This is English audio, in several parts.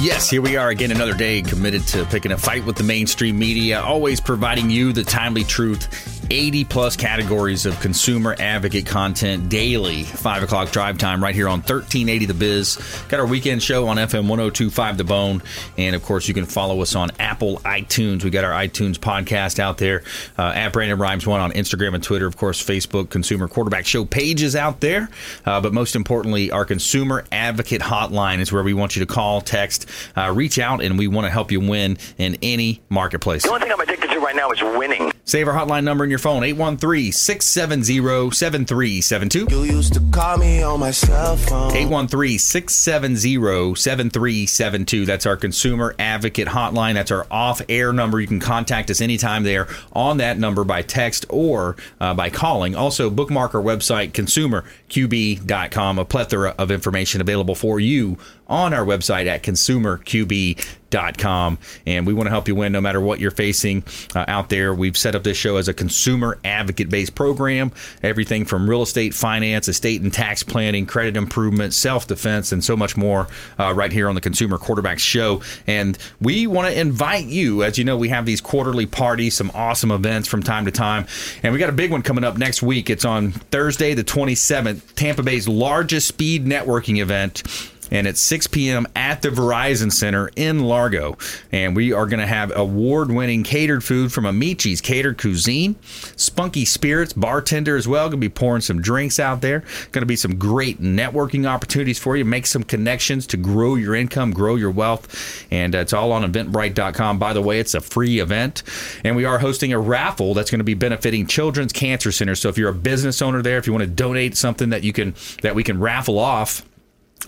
Yes, here we are again, another day committed to picking a fight with the mainstream media, always providing you the timely truth 80 plus categories of consumer advocate content daily. 5 o'clock drive time right here on 1380 The Biz. Got our weekend show on FM 1025 The Bone. And of course, you can follow us on Apple iTunes. We got our iTunes podcast out there. Uh, at Brandon Rhymes One on Instagram and Twitter. Of course, Facebook Consumer Quarterback Show pages out there. Uh, but most importantly, our Consumer Advocate Hotline is where we want you to call, text, uh, reach out, and we want to help you win in any marketplace. The only thing I'm addicted to right now is winning. Save our hotline number in your phone 813 670 7372. You used to call me on my cell phone. 813 670 7372. That's our consumer advocate hotline. That's our off air number. You can contact us anytime there on that number by text or uh, by calling. Also, bookmark our website, consumerqb.com. A plethora of information available for you on our website at consumerqb.com. And we want to help you win no matter what you're facing uh, out there. We've set up this show as a consumer advocate based program, everything from real estate finance, estate and tax planning, credit improvement, self defense, and so much more uh, right here on the Consumer Quarterback Show. And we want to invite you, as you know, we have these quarterly parties, some awesome events from time to time. And we got a big one coming up next week. It's on Thursday, the 27th, Tampa Bay's largest speed networking event and it's 6 p.m. at the Verizon Center in Largo. And we are going to have award winning catered food from Amici's Catered Cuisine, Spunky Spirits, bartender as well. Going to be pouring some drinks out there. Going to be some great networking opportunities for you. Make some connections to grow your income, grow your wealth. And uh, it's all on eventbrite.com. By the way, it's a free event. And we are hosting a raffle that's going to be benefiting Children's Cancer Center. So if you're a business owner there, if you want to donate something that you can that we can raffle off,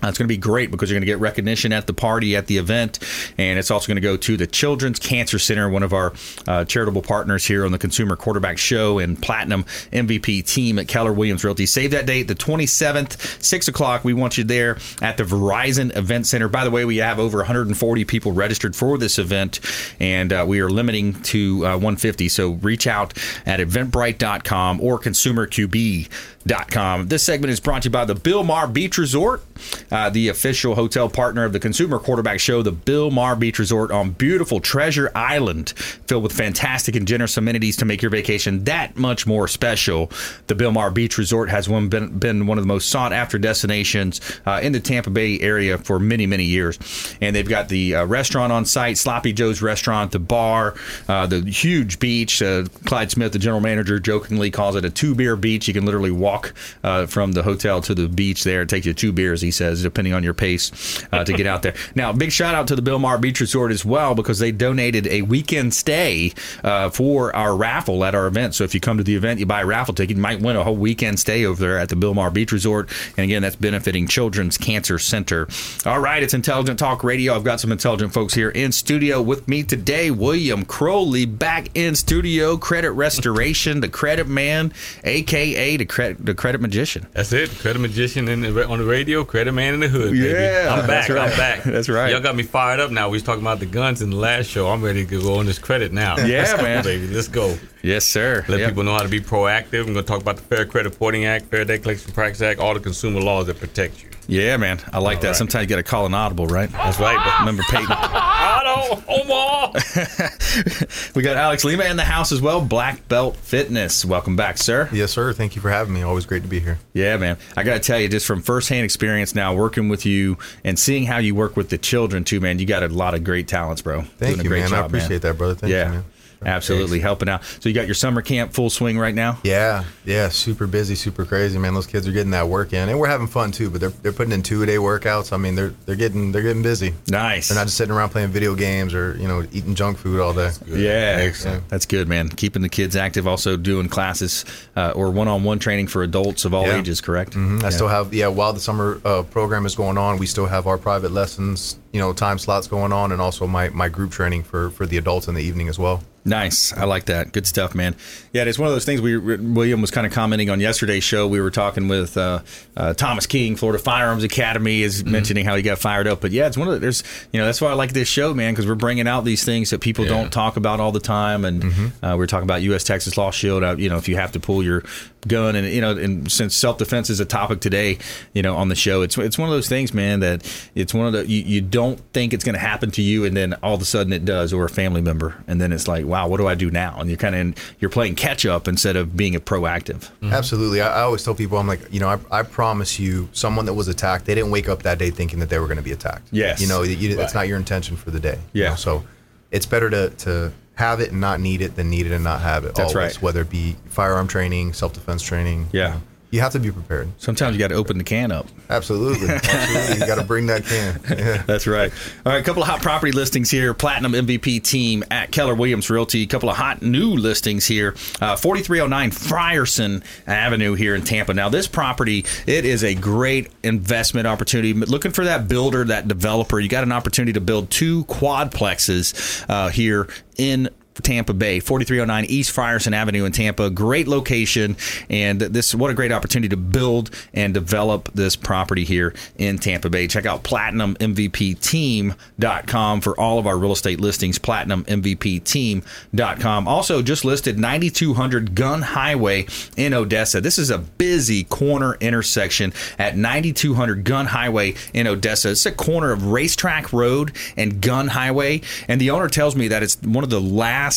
uh, it's going to be great because you're going to get recognition at the party, at the event, and it's also going to go to the Children's Cancer Center, one of our uh, charitable partners here on the Consumer Quarterback Show and Platinum MVP team at Keller Williams Realty. Save that date, the 27th, 6 o'clock. We want you there at the Verizon Event Center. By the way, we have over 140 people registered for this event, and uh, we are limiting to uh, 150. So reach out at eventbrite.com or consumerqb.com. This segment is brought to you by the Bilmar Beach Resort uh, the official hotel partner of the Consumer Quarterback Show, the Bilmar Beach Resort on beautiful Treasure Island, filled with fantastic and generous amenities to make your vacation that much more special. The Bilmar Beach Resort has one, been, been one of the most sought after destinations uh, in the Tampa Bay area for many, many years. And they've got the uh, restaurant on site, Sloppy Joe's Restaurant, the bar, uh, the huge beach. Uh, Clyde Smith, the general manager, jokingly calls it a two beer beach. You can literally walk uh, from the hotel to the beach there. It takes you two beers, he says, depending on your pace uh, to get out there. Now, big shout out to the Bilmar Beach Resort as well because they donated a weekend stay uh, for our raffle at our event. So if you come to the event, you buy a raffle ticket, you might win a whole weekend stay over there at the Bilmar Beach Resort. And again, that's benefiting Children's Cancer Center. All right, it's Intelligent Talk Radio. I've got some intelligent folks here in studio with me today. William Crowley back in studio. Credit Restoration, the Credit Man, aka the Credit the Credit Magician. That's it. Credit magician in the, on the radio, credit man in the hood. Baby. Yeah, I'm back. right. I'm back. That's right. Y'all got me fired up now. We was talking about the guns in the last show. I'm ready to go on this credit now. Yeah, Let's go, man. baby. Let's go. Yes, sir. Let Yep. people know how to be proactive. I'm going to talk about the Fair Credit Reporting Act, Fair Debt Collection Practice Act, all the consumer laws that protect you. Yeah, man. I like that. right. Sometimes you got to call an audible, right? That's right. But Remember Peyton? Otto, Omar. we got Alex Lima in the house as well. Black Belt Fitness. Welcome back, sir. Yes, sir. Thank you for having me. Always great to be here. Yeah, man. I got to tell you, just from firsthand experience now, working with you and seeing how you work with the children too, man. You got a lot of great talents, bro. Thank Doing a you, great man. job, I appreciate that, brother. Thank yeah. you, man. Absolutely helping out. So you got your summer camp full swing right now. Yeah, yeah, super busy, super crazy, man. Those kids are getting that work in, and we're having fun too. But they're, they're putting in two a day workouts. I mean, they're they're getting they're getting busy. Nice. They're not just sitting around playing video games or you know eating junk food all day. Yeah, Excellent. That's good, man. Keeping the kids active, also doing classes uh, or one-on-one training for adults of all Yeah. ages. Correct. Mhm. I Yeah. still have yeah. While the summer uh, program is going on, we still have our private lessons, you know, time slots going on, and also my my group training for for the adults in the evening as well. Nice. I like that. Good stuff, man. Yeah, it's one of those things. We William was kind of commenting on yesterday's show. We were talking with uh, uh, Thomas King, Florida Firearms Academy, is mentioning how he got fired up. But yeah, it's one of the, there's you know that's why I like this show, man, because we're bringing out these things that people Yeah. don't talk about all the time. And uh, we're talking about U.S. Texas Law Shield. Uh, you know, if you have to pull your gun, and you know, and since self defense is a topic today, you know, on the show, it's it's one of those things, man, that it's one of the you, you don't think it's going to happen to you, and then all of a sudden it does, or a family member, and then it's like, wow, what do I do now? And you're kind of you're playing catch up instead of being a proactive. Mm-hmm. Absolutely. I, I always tell people, I'm like, you know, I, I promise you, someone that was attacked, they didn't wake up that day thinking that they were going to be attacked. Yes. You know, you, it's Right. not your intention for the day. you Yeah. know? So it's better to, to have it and not need it than need it and not have it. That's always, right. Whether it be firearm training, self defense training. Yeah. You, know, you have to be prepared. Sometimes you got to open the can up. Absolutely. Absolutely. you got to bring that can. Yeah. That's right. All right, a couple of hot property listings here. Platinum MVP team at Keller Williams Realty. A couple of hot new listings here. Uh, 4309 Frierson Avenue here in Tampa. Now, this property, it is a great investment opportunity. Looking for that builder, that developer. You got an opportunity to build two quadplexes uh, here in Tampa Bay, 4309 East Frierson Avenue in Tampa. Great location, and this is what a great opportunity to build and develop this property here in Tampa Bay. Check out platinummvpteam.com for all of our real estate listings. Platinummvpteam.com. Also, just listed 9200 Gun Highway in Odessa. This is a busy corner intersection at 9200 Gun Highway in Odessa. It's a corner of Racetrack Road and Gun Highway, and the owner tells me that it's one of the last.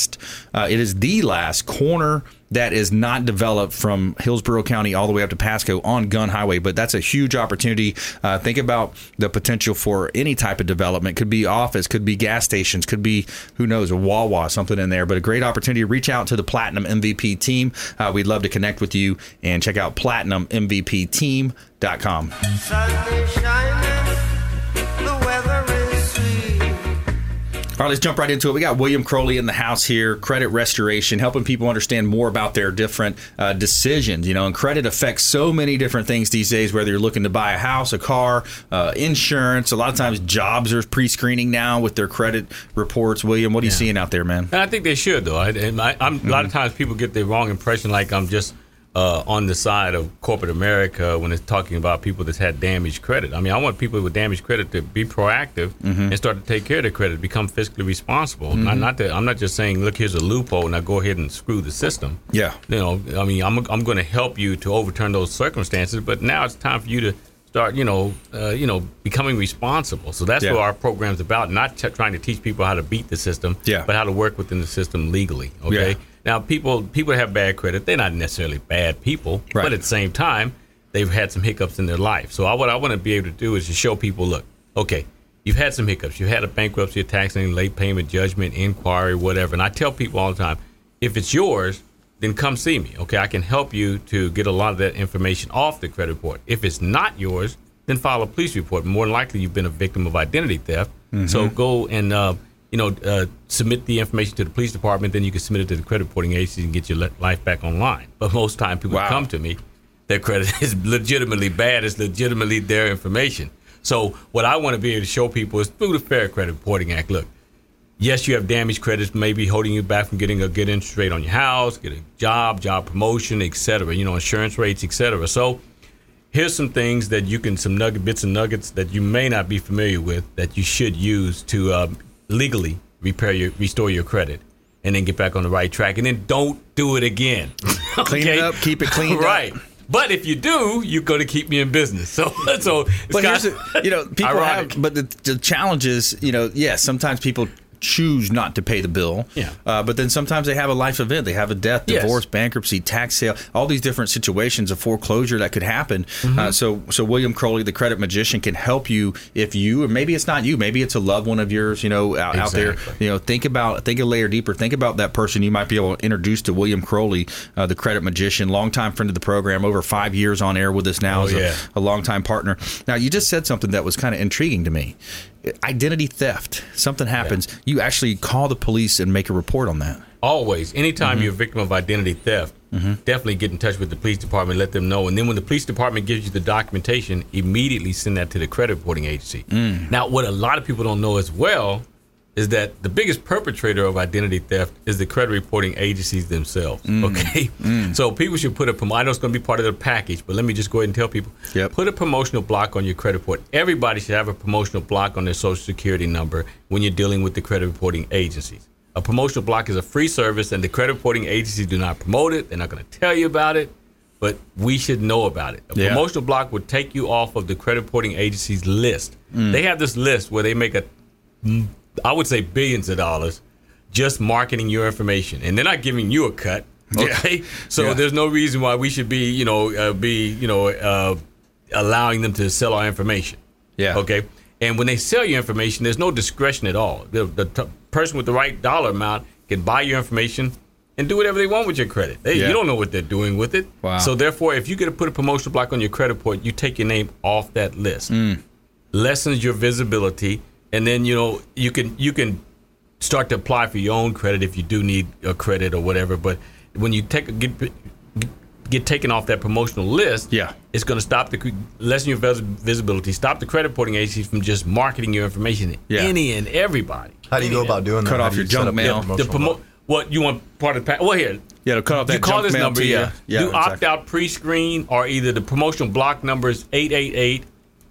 Uh, it is the last corner that is not developed from Hillsborough County all the way up to Pasco on Gun Highway. But that's a huge opportunity. Uh, think about the potential for any type of development. Could be office, could be gas stations, could be who knows a Wawa, something in there. But a great opportunity. Reach out to the Platinum MVP team. Uh, we'd love to connect with you and check out platinummvpteam.com. All right, let's jump right into it. We got William Crowley in the house here, credit restoration, helping people understand more about their different uh, decisions. You know, and credit affects so many different things these days, whether you're looking to buy a house, a car, uh, insurance. A lot of times jobs are pre screening now with their credit reports. William, what are you seeing out there, man? And I think they should, though. I, and I, I'm, A lot of times people get the wrong impression, like I'm just uh, on the side of corporate America when it's talking about people that's had damaged credit. I mean, I want people with damaged credit to be proactive and start to take care of their credit, become fiscally responsible. Not, not that I'm not just saying, look, here's a loophole, now go ahead and screw the system. Yeah. You know, I mean, I'm, I'm going to help you to overturn those circumstances, but now it's time for you to start, you know, uh, you know, becoming responsible. So that's Yeah. what our program's about. Not t- trying to teach people how to beat the system, Yeah. but how to work within the system legally. Okay. Yeah. Now, people people have bad credit. They're not necessarily bad people, Right. but at the same time, they've had some hiccups in their life. So I, what I want to be able to do is to show people, look, okay, you've had some hiccups. You've had a bankruptcy, a tax lien, late payment, judgment, inquiry, whatever. And I tell people all the time, if it's yours, then come see me. Okay, I can help you to get a lot of that information off the credit report. If it's not yours, then file a police report. More than likely, you've been a victim of identity theft. So go and uh, you know uh, submit the information to the police department. Then you can submit it to the credit reporting agency and get your le- life back online. But most time, people Wow. come to me, their credit is legitimately bad. It's legitimately their information. So what I want to be able to show people is through the Fair Credit Reporting Act. Look, yes, you have damaged credits, maybe holding you back from getting a good interest rate on your house, get a job, job promotion, etc. you know, insurance rates, etc. So here's some things that you can, some nugget bits and nuggets that you may not be familiar with that you should use to um, legally repair your, restore your credit. And then get back on the right track, and then don't do it again. Clean it up, keep it cleaned up. right. But if you do, you're going to keep me in business. So, so But here's the, you know, people ironic. have, but the, the challenge is, you know, yes, sometimes people choose not to pay the bill. Yeah. Uh, but then sometimes they have a life event. They have a death, Yes. divorce, bankruptcy, tax sale, all these different situations of foreclosure that could happen. Mm-hmm. Uh, so, so William Crowley, the credit magician, can help you if you, or maybe it's not you, maybe it's a loved one of yours, you know, out, out there. You know, think about, think a layer deeper. Think about that person you might be able to introduce to William Crowley, uh, the credit magician, longtime friend of the program, over five years on air with us now Oh, as a, yeah. a longtime partner. Now, you just said something that was kind of intriguing to me. Identity theft. Something happens. You actually call the police and make a report on that. Always, anytime Mm-hmm. you're a victim of identity theft, definitely get in touch with the police department, let them know. And then when the police department gives you the documentation, immediately send that to the credit reporting agency. Mm. Now, what a lot of people don't know as well is that the biggest perpetrator of identity theft is the credit reporting agencies themselves. Mm. Okay. So people should put a prom- I know it's going to be part of the package, but let me just go ahead and tell people Yep. put a promotional block on your credit report. Everybody should have a promotional block on their social security number when you're dealing with the credit reporting agencies. A promotional block is a free service, and the credit reporting agencies do not promote it. They're not going to tell you about it, but we should know about it. A Yeah. promotional block would take you off of the credit reporting agency's list. Mm. They have this list where they make a, mm, I would say billions of dollars just marketing your information, and they're not giving you a cut. Okay, so Yeah. there's no reason why we should be, you know, uh, be, you know, uh, allowing them to sell our information. Yeah. Okay. And when they sell your information, there's no discretion at all. The, the t- person with the right dollar amount can buy your information and do whatever they want with your credit. They, Yeah. You don't know what they're doing with it. Wow. So therefore, if you get to put a promotional block on your credit report, you take your name off that list. Mm. Lessens your visibility, and then you know you can you can start to apply for your own credit if you do need a credit or whatever. But when you take get get taken off that promotional list, Yeah. it's going to stop the lessen your visibility, stop the credit reporting agencies from just marketing your information to Yeah. any and everybody. How do you go about doing that? Cut How off your you junk up mail. your the promotional promo- What you want part of the pack? Well, here. Yeah, to cut off that You call junk this mail number, to you. yeah. Yeah, Do exactly. opt out pre screen or either the promotional block number is 888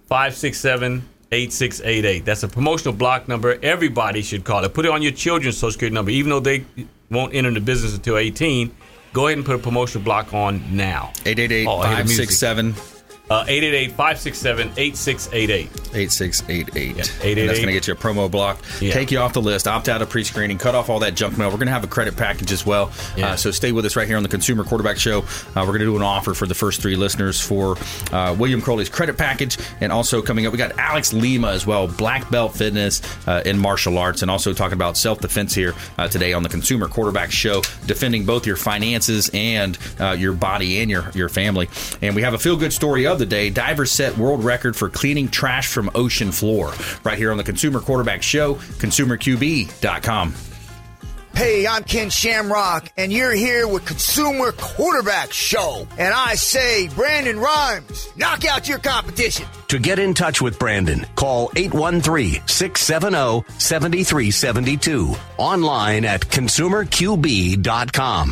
567 8688. That's a promotional block number. Everybody should call it. Put it on your children's social security number, even though they won't enter the business until 18. Go ahead and put a promotional block on now. 888 Oh, I hear the music. 567 Uh, 888 567 8688. 8688. Yeah, And that's going to get you a promo block, Yeah. take you off the list, opt out of pre screening, cut off all that junk mail. We're going to have a credit package as well. Yeah. Uh, so stay with us right here on the Consumer Quarterback Show. Uh, we're going to do an offer for the first three listeners for uh, William Crowley's credit package. And also coming up, we got Alex Lima as well, black belt fitness uh, in martial arts, and also talking about self defense here uh, today on the Consumer Quarterback Show, defending both your finances and uh, your body and your, your family. And we have a feel good story of the day. Divers set world record for cleaning trash from ocean floor right here on the Consumer Quarterback Show, consumerqb.com. Hey, I'm Ken Shamrock, and you're here with Consumer Quarterback Show. And I say, Brandon Rhymes, knock out your competition. To get in touch with Brandon, call 813 670 7372. Online at consumerqb.com.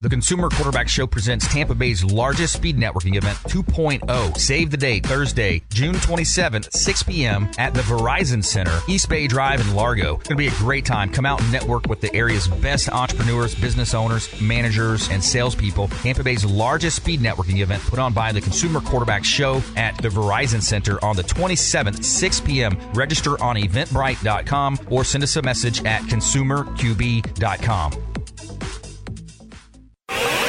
The Consumer Quarterback Show presents Tampa Bay's largest speed networking event 2.0. Save the date, Thursday, June 27th, 6 p.m. at the Verizon Center, East Bay Drive in Largo. It's going to be a great time. Come out and network with the area's best entrepreneurs, business owners, managers, and salespeople. Tampa Bay's largest speed networking event put on by the Consumer Quarterback Show at the Verizon Center on the 27th, 6 p.m. Register on eventbrite.com or send us a message at consumerqb.com you.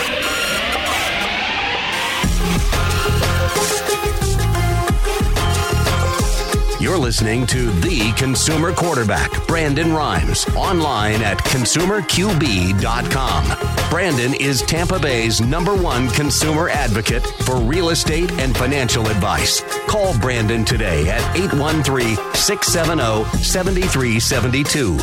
You're listening to The Consumer Quarterback, Brandon Rhymes, online at consumerqb.com. Brandon is Tampa Bay's number one consumer advocate for real estate and financial advice. Call Brandon today at 813 670 7372.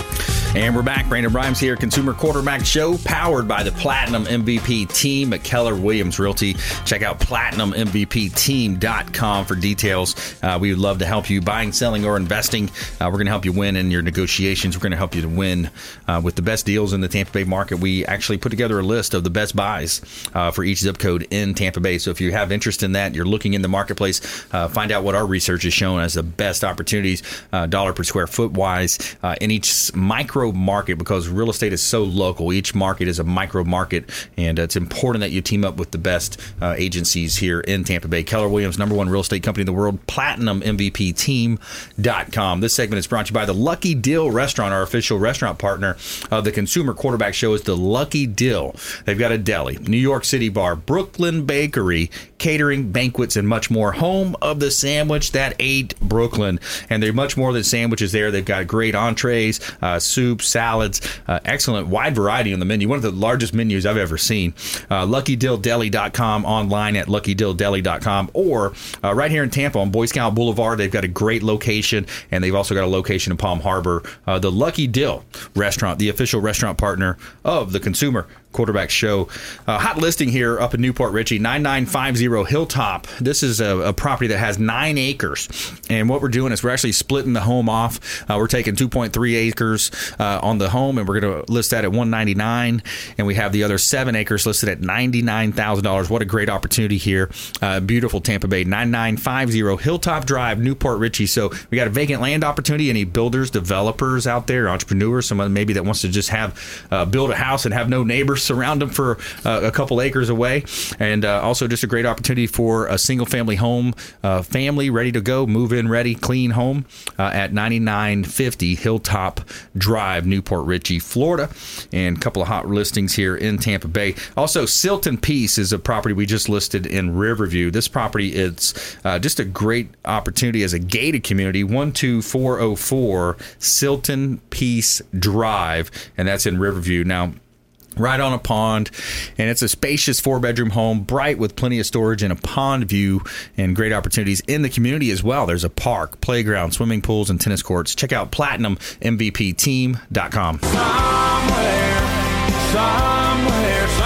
And we're back. Brandon Rhymes here, Consumer Quarterback Show, powered by the Platinum MVP team at Keller Williams Realty. Check out platinummvpteam.com for details. Uh, we would love to help you buying buying, selling, or investing. Uh, we're going to help you win in your negotiations. We're going to help you to win uh, with the best deals in the Tampa Bay market. We actually put together a list of the best buys uh, for each zip code in Tampa Bay. So if you have interest in that, you're looking in the marketplace, uh, find out what our research has shown as the best opportunities, uh, dollar per square foot wise, uh, in each micro market because real estate is so local. Each market is a micro market, and it's important that you team up with the best agencies here in Tampa Bay. Keller Williams, number one real estate company in the world, Platinum MVP Team.com. This segment is brought to you by the Lucky Dill Restaurant, our official restaurant partner of the Consumer Quarterback Show is the Lucky Dill. They've got a deli, New York City bar, Brooklyn Bakery, catering, banquets, and much more. Home of the sandwich that ate Brooklyn. And they're much more than sandwiches there. They've got great entrees, uh, soups, salads, uh, excellent wide variety on the menu. One of the largest menus I've ever seen. Uh, LuckyDillDeli.com online at LuckyDillDeli.com or uh, right here in Tampa on Boy Scout Boulevard. They've got a great location and they've also got a location in Palm Harbor. Uh, the Lucky Dill restaurant, the official restaurant partner of the Consumer Quarterback Show. Uh, hot listing here up in New Port Richey, 9950 Hilltop. This is a, a, property that has nine acres. And what we're doing is we're actually splitting the home off. Uh, we're taking 2.3 acres uh, on the home and we're going to list that at 199 And we have the other seven acres listed at $99,000. What a great opportunity here. Uh, beautiful Tampa Bay, 9950 Hilltop Drive, New Port Richey. So we got a vacant land opportunity. Any builders, developers out there, entrepreneurs, someone maybe that wants to just have uh, build a house and have no neighbors surround them for uh, a couple acres away, and uh, also just a great opportunity for a single family home, uh, family ready to go, move in ready, clean home at 9950 Hilltop Drive, New Port Richey, Florida, and a couple of hot listings here in Tampa Bay. Also, Silton Peace is a property we just listed in Riverview. This property it's uh, just a great opportunity as a gated community, 12404 Silton Peace Drive, and that's in Riverview. Now, right on a pond and it's a spacious four bedroom home bright with plenty of storage and a pond view and great opportunities in the community as well. There's a park playground swimming pools and tennis courts. Check out platinummvpteam.com somewhere, somewhere sunny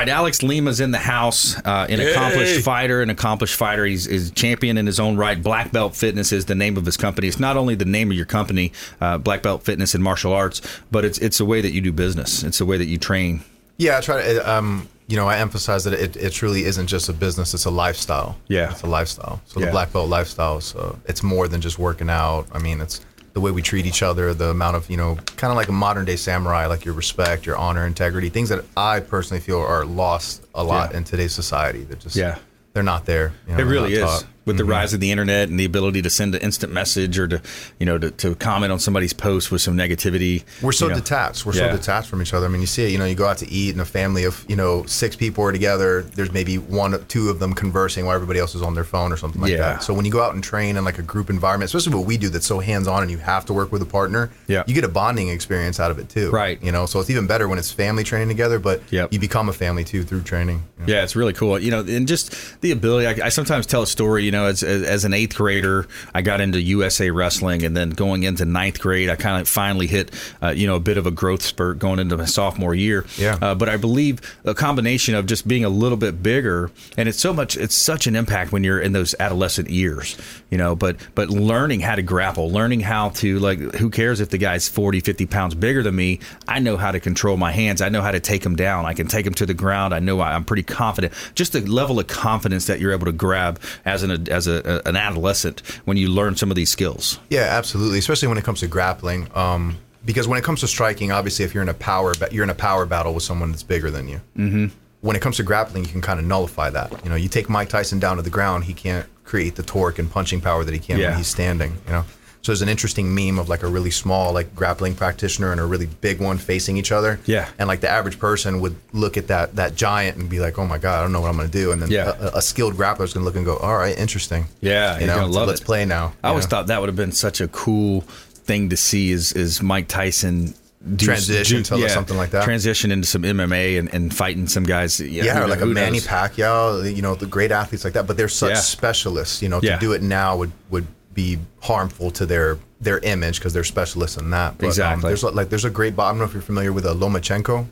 right, Alex Lima's in the house. Uh, an accomplished fighter, an accomplished fighter. He's, he's champion in his own right. Black Belt Fitness is the name of his company. It's not only the name of your company, uh, Black Belt Fitness and Martial Arts, but it's it's a way that you do business. It's a way that you train. Yeah, I try to. Um, you know, I emphasize that it, it truly isn't just a business; it's a lifestyle. Yeah, it's a lifestyle. So yeah. the Black Belt lifestyle, so it's more than just working out. I mean, it's the way we treat each other, the amount of, you know, kind of like a modern day samurai, like your respect, your honor, integrity, things that I personally feel are lost a lot yeah. in today's society. That just, yeah, they're not there. You know, it really is. Taught with the mm-hmm. rise of the internet and the ability to send an instant message or to you know to, to comment on somebody's post with some negativity we're so you know. detached we're yeah. so detached from each other i mean you see it you know you go out to eat and a family of you know six people are together there's maybe one two of them conversing while everybody else is on their phone or something like yeah. that so when you go out and train in like a group environment especially what we do that's so hands-on and you have to work with a partner yeah. you get a bonding experience out of it too right you know so it's even better when it's family training together but yep. you become a family too through training you know? yeah it's really cool you know and just the ability I, I sometimes tell a story you know as, as, as an eighth grader, I got into USA wrestling, and then going into ninth grade, I kind of finally hit, uh, you know, a bit of a growth spurt going into my sophomore year. Yeah. Uh, but I believe a combination of just being a little bit bigger, and it's so much, it's such an impact when you're in those adolescent years, you know. But but learning how to grapple, learning how to like, who cares if the guy's 40, 50 pounds bigger than me? I know how to control my hands. I know how to take him down. I can take him to the ground. I know I'm pretty confident. Just the level of confidence that you're able to grab as an as a, an adolescent when you learn some of these skills. Yeah, absolutely. Especially when it comes to grappling. Um, because when it comes to striking, obviously, if you're in a power, you're in a power battle with someone that's bigger than you. Mm-hmm. When it comes to grappling, you can kind of nullify that. You know, you take Mike Tyson down to the ground, he can't create the torque and punching power that he can yeah. when he's standing. You know, so there's an interesting meme of like a really small like grappling practitioner and a really big one facing each other. Yeah. And like the average person would look at that that giant and be like, oh my god, I don't know what I'm going to do. And then yeah. a, a, skilled grappler is going to look and go, all right, interesting. Yeah, you know, so let's play now. I always know? thought that would have been such a cool thing to see is is Mike Tyson do, transition do, to yeah, something like that. Transition into some MMA and, and fighting some guys. Yeah, yeah or like a Manny knows? Pacquiao. You know, the great athletes like that. But they're such yeah. specialists. You know, to do it now would would be harmful to their their image because they're specialists in that. But, um, exactly. Um, there's like there's a great. I don't know if you're familiar with a uh, Lomachenko.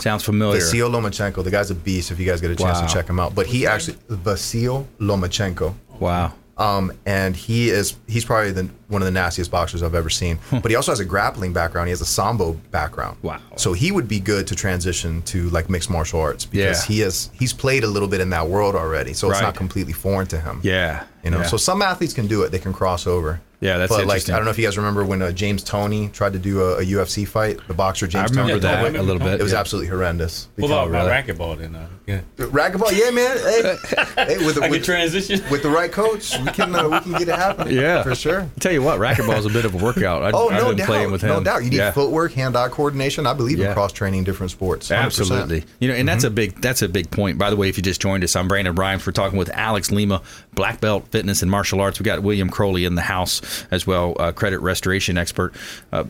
Sounds familiar. Vasil Lomachenko. The guy's a beast. If you guys get a chance wow. to check him out, but he actually Vasil Lomachenko. Wow. Um, and he is he's probably the, one of the nastiest boxers I've ever seen. but he also has a grappling background. He has a sambo background. Wow. So he would be good to transition to like mixed martial arts because Yeah. he has he's played a little bit in that world already. So it's not completely foreign to him. Yeah. You know, yeah. so some athletes can do it. They can cross over. Yeah, that's but like. I don't know if you guys remember when uh, James Toney tried to do a, a UFC fight, the boxer James Toney. I remember Tony. that a little bit. It was yeah. absolutely horrendous. What about my really? racquetball then? Uh, yeah. Racquetball, yeah, man. Hey, hey with, the, with, transition. with the right coach, we can uh, we can get it happening. Yeah. for sure. I tell you what, racquetball is a bit of a workout. I, Oh I've no been doubt, playing with him. no doubt. You need Yeah. footwork, hand-eye coordination. I believe Yeah. in cross training different sports. 100%. Absolutely. You know, and that's a Mm-hmm. big that's a big point. By the way, if you just joined us, I'm Brandon Rhymes. We're talking with Alex Lima, black belt fitness and martial arts. We got William Crowley in the house as well, uh, credit restoration expert. Uh,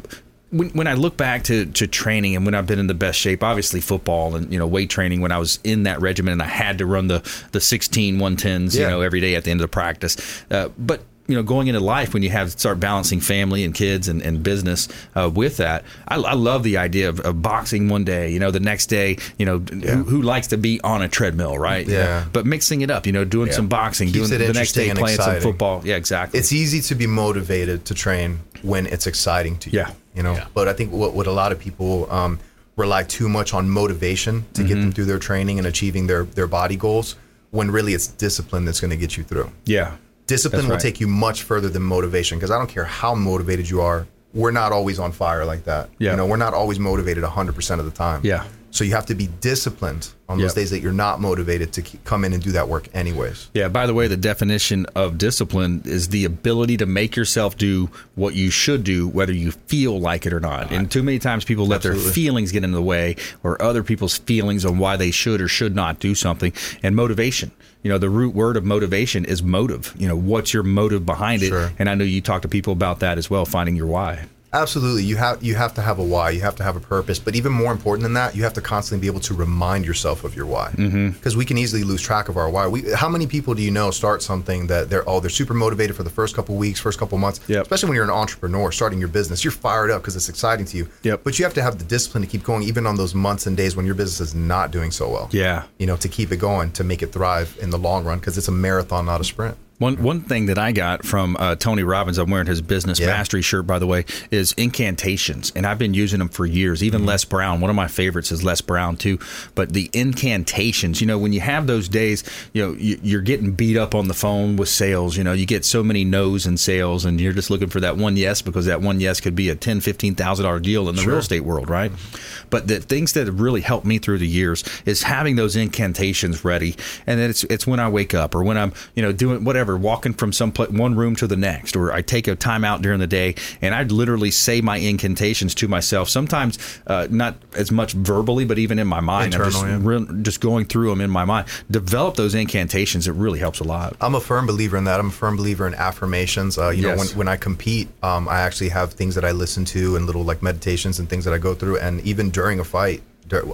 when, when I look back to, to training and when I've been in the best shape, obviously football and you know weight training when I was in that regimen and I had to run the the 16 110s you know every day at the end of the practice. Uh, but you know, going into life when you have start balancing family and kids and, and business uh, with that, I, I love the idea of, of boxing one day. You know, the next day, you know, who, who likes to be on a treadmill, right? Yeah. But mixing it up, you know, doing Yeah. some boxing, Keeps doing the next day interesting and playing some football. Yeah, exactly. It's easy to be motivated to train when it's exciting to you. Yeah. You know, Yeah. but I think what, what a lot of people um, rely too much on motivation to get them through their training and achieving their, their body goals when really it's discipline that's going to get you through. yeah. Discipline That's will take you much further than motivation because I don't care how motivated you are. We're not always on fire like that. Yeah. You know, we're not always motivated 100% of the time. Yeah. So you have to be disciplined on those Yep. days that you're not motivated to keep, come in and do that work anyways. Yeah, by the way, the definition of discipline is the ability to make yourself do what you should do, whether you feel like it or not. And too many times people let their feelings get in the way or other people's feelings on why they should or should not do something. And motivation. You know, the root word of motivation is motive. You know, what's your motive behind it? Sure. And I know you talk to people about that as well, finding your why. Absolutely, you have you have to have a why. You have to have a purpose. But even more important than that, you have to constantly be able to remind yourself of your why. Mm-hmm. Because we can easily lose track of our why. We, how many people do you know start something that they're oh they're super motivated for the first couple weeks, first couple months. Yep. Especially when you're an entrepreneur starting your business, you're fired up because it's exciting to you. Yep. But you have to have the discipline to keep going, even on those months and days when your business is not doing so well. Yeah. You know, to keep it going, to make it thrive in the long run, because it's a marathon, not a sprint. One one thing that I got from uh, Tony Robbins, I'm wearing his business Yeah. mastery shirt, by the way, is incantations, and I've been using them for years. Even Mm-hmm. Les Brown, one of my favorites is Les Brown too. But the incantations, you know, when you have those days, you know, you, you're getting beat up on the phone with sales. You know, you get so many no's in sales, and you're just looking for that one yes because that one yes could be a ten, fifteen thousand dollar deal in the real estate world, right? But the things that have really helped me through the years is having those incantations ready, and then it's it's when I wake up or when I'm you know doing whatever, walking from some one room to the next, or I take a time out during the day, and I literally say my incantations to myself. Sometimes uh, not as much verbally, but even in my mind, I'm just, yeah. re- just going through them in my mind. Develop those incantations. It really helps a lot. I'm a firm believer in that. I'm a firm believer in affirmations. Uh, you know, when, when I compete, um, I actually have things that I listen to and little like meditations and things that I go through. And even during a fight,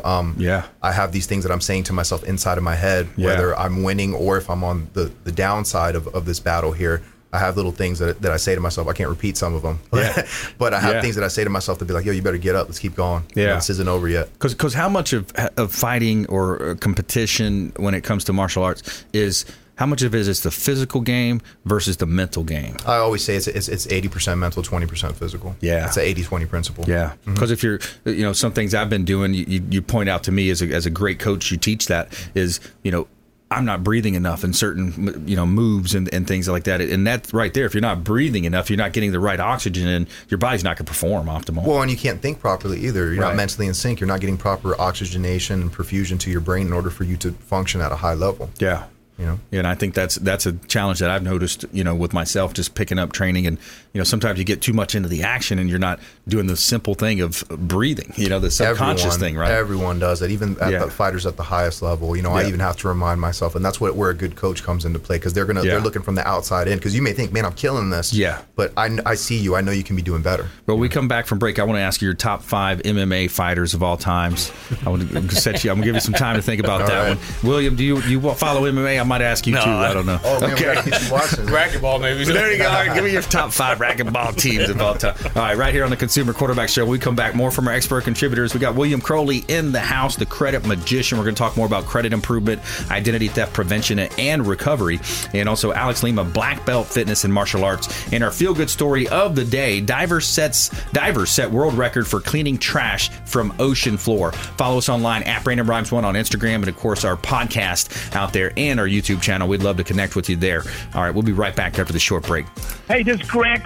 um, Yeah. I have these things that I'm saying to myself inside of my head, Yeah. whether I'm winning or if I'm on the, the downside of, of this battle here. I have little things that, that I say to myself. I can't repeat some of them, Yeah. but I have Yeah. things that I say to myself to be like, "Yo, you better get up. Let's keep going. You know, Yeah. this isn't over yet." Because how much of of fighting or uh, competition when it comes to martial arts is how much of it is the physical game versus the mental game? I always say it's it's it's 80% mental, 20% physical. Yeah. it's a 80-20 principle. Yeah, mm-hmm. because if you're, you know, some things I've been doing, you, you, you point out to me as a, as a great coach, you teach that is, you know, I'm not breathing enough in certain, you know, moves and, and things like that. And that right there, if you're not breathing enough, you're not getting the right oxygen in, your body's not going to perform optimal. Well, and you can't think properly either. You're Right. not mentally in sync. You're not getting proper oxygenation and perfusion to your brain in order for you to function at a high level. yeah. You know, and I think that's that's a challenge that I've noticed, you know, with myself, just picking up training, and you know, sometimes you get too much into the action, and you're not doing the simple thing of breathing, you know, the subconscious everyone, thing, right? Everyone does that, even at Yeah. the fighters at the highest level. You know, I even have to remind myself, and that's what where a good coach comes into play because they're gonna Yeah. they're looking from the outside in. Because you may think, man, I'm killing this. Yeah. But I, I see you. I know you can be doing better. Well, we come back from break. I want to ask you your top five MMA fighters of all times. I want to set you. I'm gonna give you some time to think about All that right. one. William, do you do you follow MMA? I might ask you No, too. I I- don't know. Oh man, we gotta get you watching. Racquetball, maybe. There you go. All right, give me your top five racquetball teams of all time. All right, right here on the Consumer Quarterback Show, we come back more from our expert contributors. We got William Crowley in the house, the credit magician. We're going to talk more about credit improvement, identity theft prevention, and recovery, and also Alex Lima, black belt fitness and martial arts. And our feel good story of the day: divers sets divers set world record for cleaning trash from ocean floor. Follow us online at Brandon Rhymes One on Instagram, and of course our podcast out there and our YouTube channel. We'd love to connect with you there. All right, we'll be right back after the short break. Hey, this Grant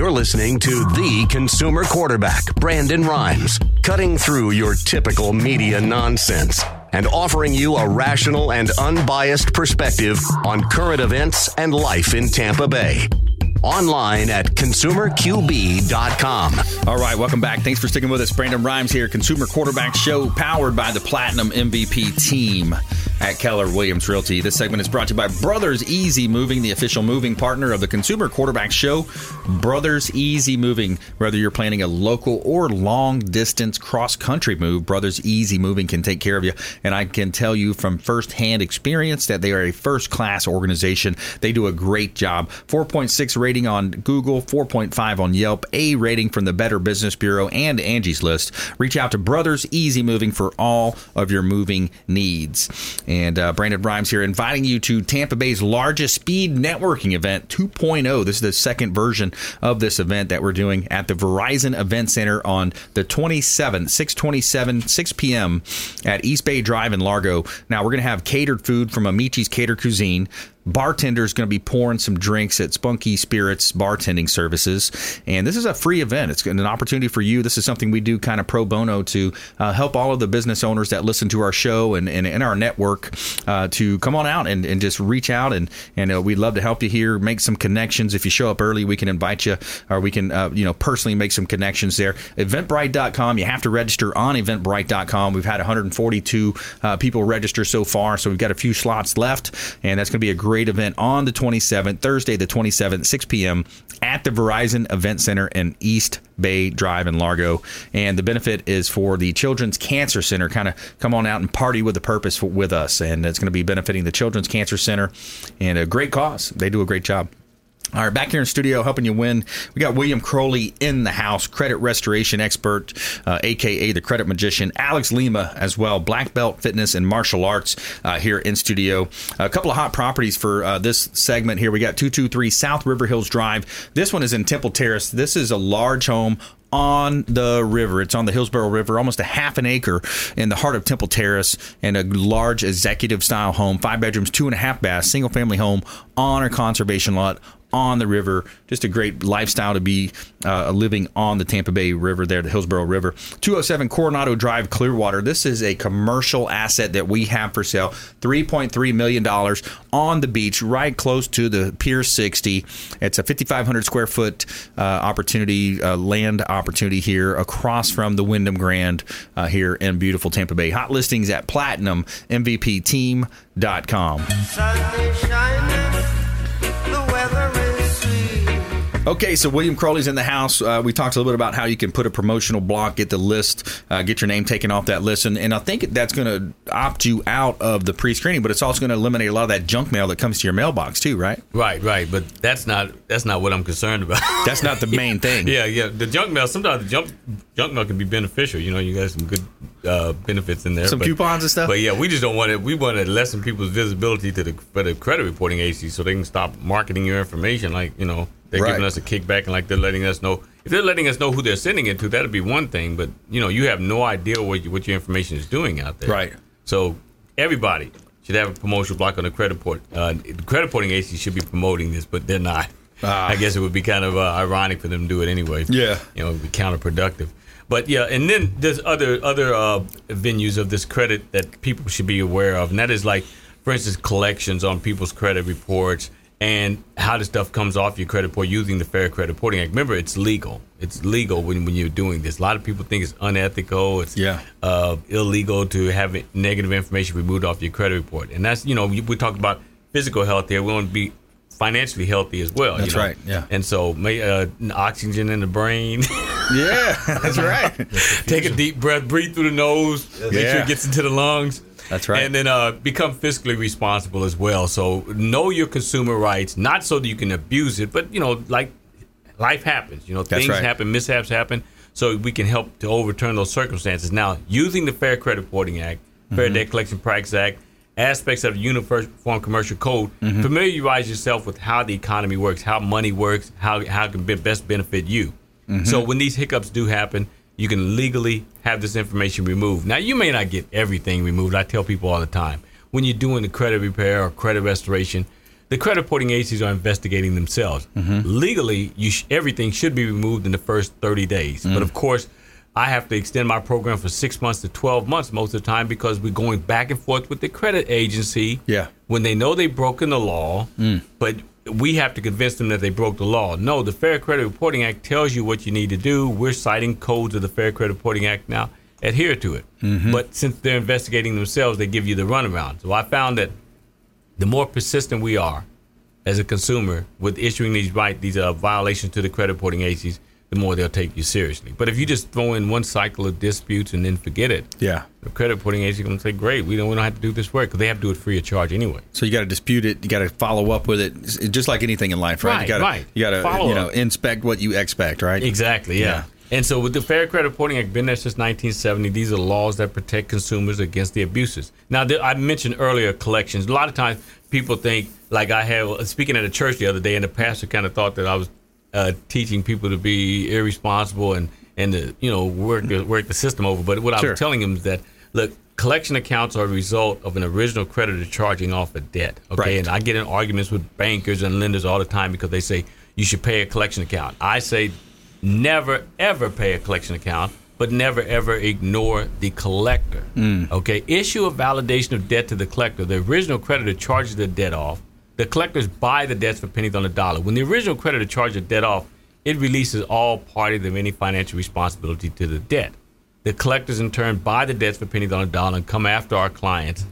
You're listening to the consumer quarterback, Brandon Rhymes, cutting through your typical media nonsense and offering you a rational and unbiased perspective on current events and life in Tampa Bay. Online at consumerqb.com. All right, welcome back. Thanks for sticking with us. Brandon Rhymes here, Consumer Quarterback Show, powered by the Platinum MVP team at Keller Williams Realty. This segment is brought to you by Brothers Easy Moving, the official moving partner of the Consumer Quarterback Show. Brothers Easy Moving, whether you're planning a local or long distance cross country move, Brothers Easy Moving can take care of you. And I can tell you from firsthand experience that they are a first class organization. They do a great job. 4.6 rating on Google, 4.5 on Yelp, A rating from the Better Business Bureau and Angie's List. Reach out to Brothers Easy Moving for all of your moving needs. And uh, Brandon Rhymes here, inviting you to Tampa Bay's largest speed networking event, 2.0. This is the second version of this event that we're doing at the Verizon Event Center on the 27th, 627, 6 p.m. at East Bay Drive in Largo. Now, we're going to have catered food from Amici's Cater Cuisine bartender's going to be pouring some drinks at Spunky Spirits bartending services. And this is a free event. It's an opportunity for you. This is something we do kind of pro bono to uh, help all of the business owners that listen to our show and, and, and our network uh, to come on out and, and just reach out. And, and uh, we'd love to help you here, make some connections. If you show up early, we can invite you or we can, uh, you know, personally make some connections there. Eventbrite.com. You have to register on eventbrite.com. We've had 142 uh, people register so far. So we've got a few slots left. And that's going to be a great event on the 27th, Thursday, the 27th, 6 p.m. at the Verizon Event Center in East Bay Drive in Largo. And the benefit is for the Children's Cancer Center. Kind of come on out and party with a purpose for, with us. And it's going to be benefiting the Children's Cancer Center and a great cause. They do a great job. All right, back here in studio helping you win. We got William Crowley in the house, credit restoration expert, uh, aka the credit magician. Alex Lima as well, black belt fitness and martial arts uh, here in studio. A couple of hot properties for uh, this segment here. We got 223 South River Hills Drive. This one is in Temple Terrace. This is a large home on the river. It's on the Hillsborough River, almost a half an acre in the heart of Temple Terrace, and a large executive style home, five bedrooms, two and a half baths, single family home on a conservation lot on the river. Just a great lifestyle to be uh, living on the Tampa Bay River there, the Hillsborough River. 207 Coronado Drive, Clearwater. This is a commercial asset that we have for sale. $3.3 million on the beach, right close to the Pier 60. It's a 5,500 square foot uh, opportunity, uh, land opportunity here across from the Wyndham Grand uh, here in beautiful Tampa Bay. Hot listings at platinummvpteam.com. Sun is shining, Okay, so William Crowley's in the house. Uh, we talked a little bit about how you can put a promotional block, get the list, uh, get your name taken off that list, and, and I think that's going to opt you out of the pre-screening, but it's also going to eliminate a lot of that junk mail that comes to your mailbox too, right? Right, right, but that's not that's not what I'm concerned about. That's not the main thing. yeah, yeah. The junk mail sometimes the junk junk mail can be beneficial. You know, you got some good uh, benefits in there. Some but, coupons and stuff? But yeah, we just don't want it. We want to lessen people's visibility to the for the credit reporting agency, so they can stop marketing your information. Like you know, they're Right. giving us a kickback and like they're letting us know. If they're letting us know who they're sending it to, that'd be one thing. But you know, you have no idea what you, what your information is doing out there. Right. So everybody should have a promotional block on the credit report. Uh, the credit reporting agency should be promoting this, but they're not. I guess it would be kind of uh, ironic for them to do it anyway. Yeah. you know, it would be counterproductive. But yeah, and then there's other other uh, venues of this credit that people should be aware of, and that is like, for instance, collections on people's credit reports, and how the stuff comes off your credit report using the Fair Credit Reporting Act. Remember, it's legal. It's legal when, when you're doing this. A lot of people think it's unethical. It's Yeah. uh, illegal to have negative information removed off your credit report. And that's, you know, we, we talk about physical health here. We want to be financially healthy as well. you That's know? right, yeah. And so, may, uh, oxygen in the brain. Yeah, that's right. Take a deep breath, breathe through the nose, yeah. make sure it gets into the lungs. That's right. And then uh, become fiscally responsible as well. So know your consumer rights, not so that you can abuse it, but you know, like life happens. You know, That's things right. happen, mishaps happen. So we can help to overturn those circumstances. Now, using the Fair Credit Reporting Act, Fair Mhm. Debt Collection Practices Act, aspects of the Uniform Commercial Code, Mhm. familiarize yourself with how the economy works, how money works, how how it can be best benefit you. Mhm. So when these hiccups do happen, you can legally have this information removed. Now you may not get everything removed. I tell people all the time when you're doing the credit repair or credit restoration, the credit reporting agencies are investigating themselves. Legally, you sh- everything should be removed in the first 30 days. But Mm. of course, I have to extend my program for six months to 12 months most of the time because we're going back and forth with the credit agency Yeah. when they know they've broken the law, Mm. but we have to convince them that they broke the law. No, the Fair Credit Reporting Act tells you what you need to do. We're citing codes of the Fair Credit Reporting Act now. Adhere to it. Mhm. But since they're investigating themselves, they give you the runaround. So I found that the more persistent we are as a consumer with issuing these right these uh, violations to the credit reporting agencies, the more they'll take you seriously. But if you just throw in one cycle of disputes and then forget it, Yeah. the credit reporting agency going to say, "Great, we don't we don't have to do this work because they have to do it free of charge anyway." So you got to dispute it. You got to follow up with it, It's just like anything in life, right? Right, you got to, right. You got to, you know, up. inspect what you expect, right? Exactly. Yeah. And so with the Fair Credit Reporting Act, been there since 1970. These are laws that protect consumers against the abuses. Now, there- I mentioned earlier collections. A lot of times people think, like I have speaking at a church the other day, and the pastor kind of thought that I was uh, teaching people to be irresponsible and and to you know work the, work the system over. But what I Sure. was telling him is that look, collection accounts are a result of an original creditor charging off a debt. Okay, Right. and I get in arguments with bankers and lenders all the time because they say you should pay a collection account. I say never ever pay a collection account, but never ever ignore the collector. Mm. Okay, issue a validation of debt to the collector. The original creditor charges the debt off. The collectors buy the debts for pennies on the dollar. When the original creditor charges the debt off, it releases all parties of any financial responsibility to the debt. The collectors, in turn, buy the debts for pennies on the dollar and come after our clients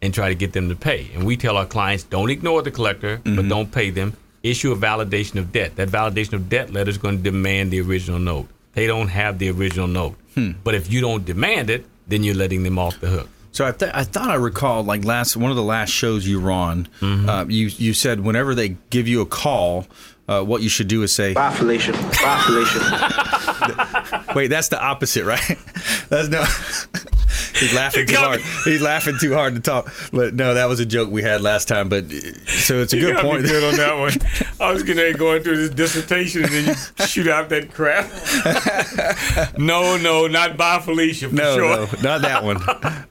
and try to get them to pay. And we tell our clients, don't ignore the collector, but don't pay them. Issue a validation of debt. That validation of debt letter is going to demand the original note. They don't have the original note. Hmm. But if you don't demand it, then you're letting them off the hook. So I, th- I thought I recalled like last one of the last shows you were on. Mm-hmm. Uh, you you said whenever they give you a call, uh, what you should do is say, "Bye, Felicia. Bye, Felicia." Wait, that's the opposite, right? That's no. He's laughing too hard. He's laughing too hard to talk. But no, that was a joke we had last time. But so it's a You good gotta be point. good on that one. I was gonna going through this dissertation and then you shoot out that crap. no, no, not by Felicia for No, sure. no, not that one.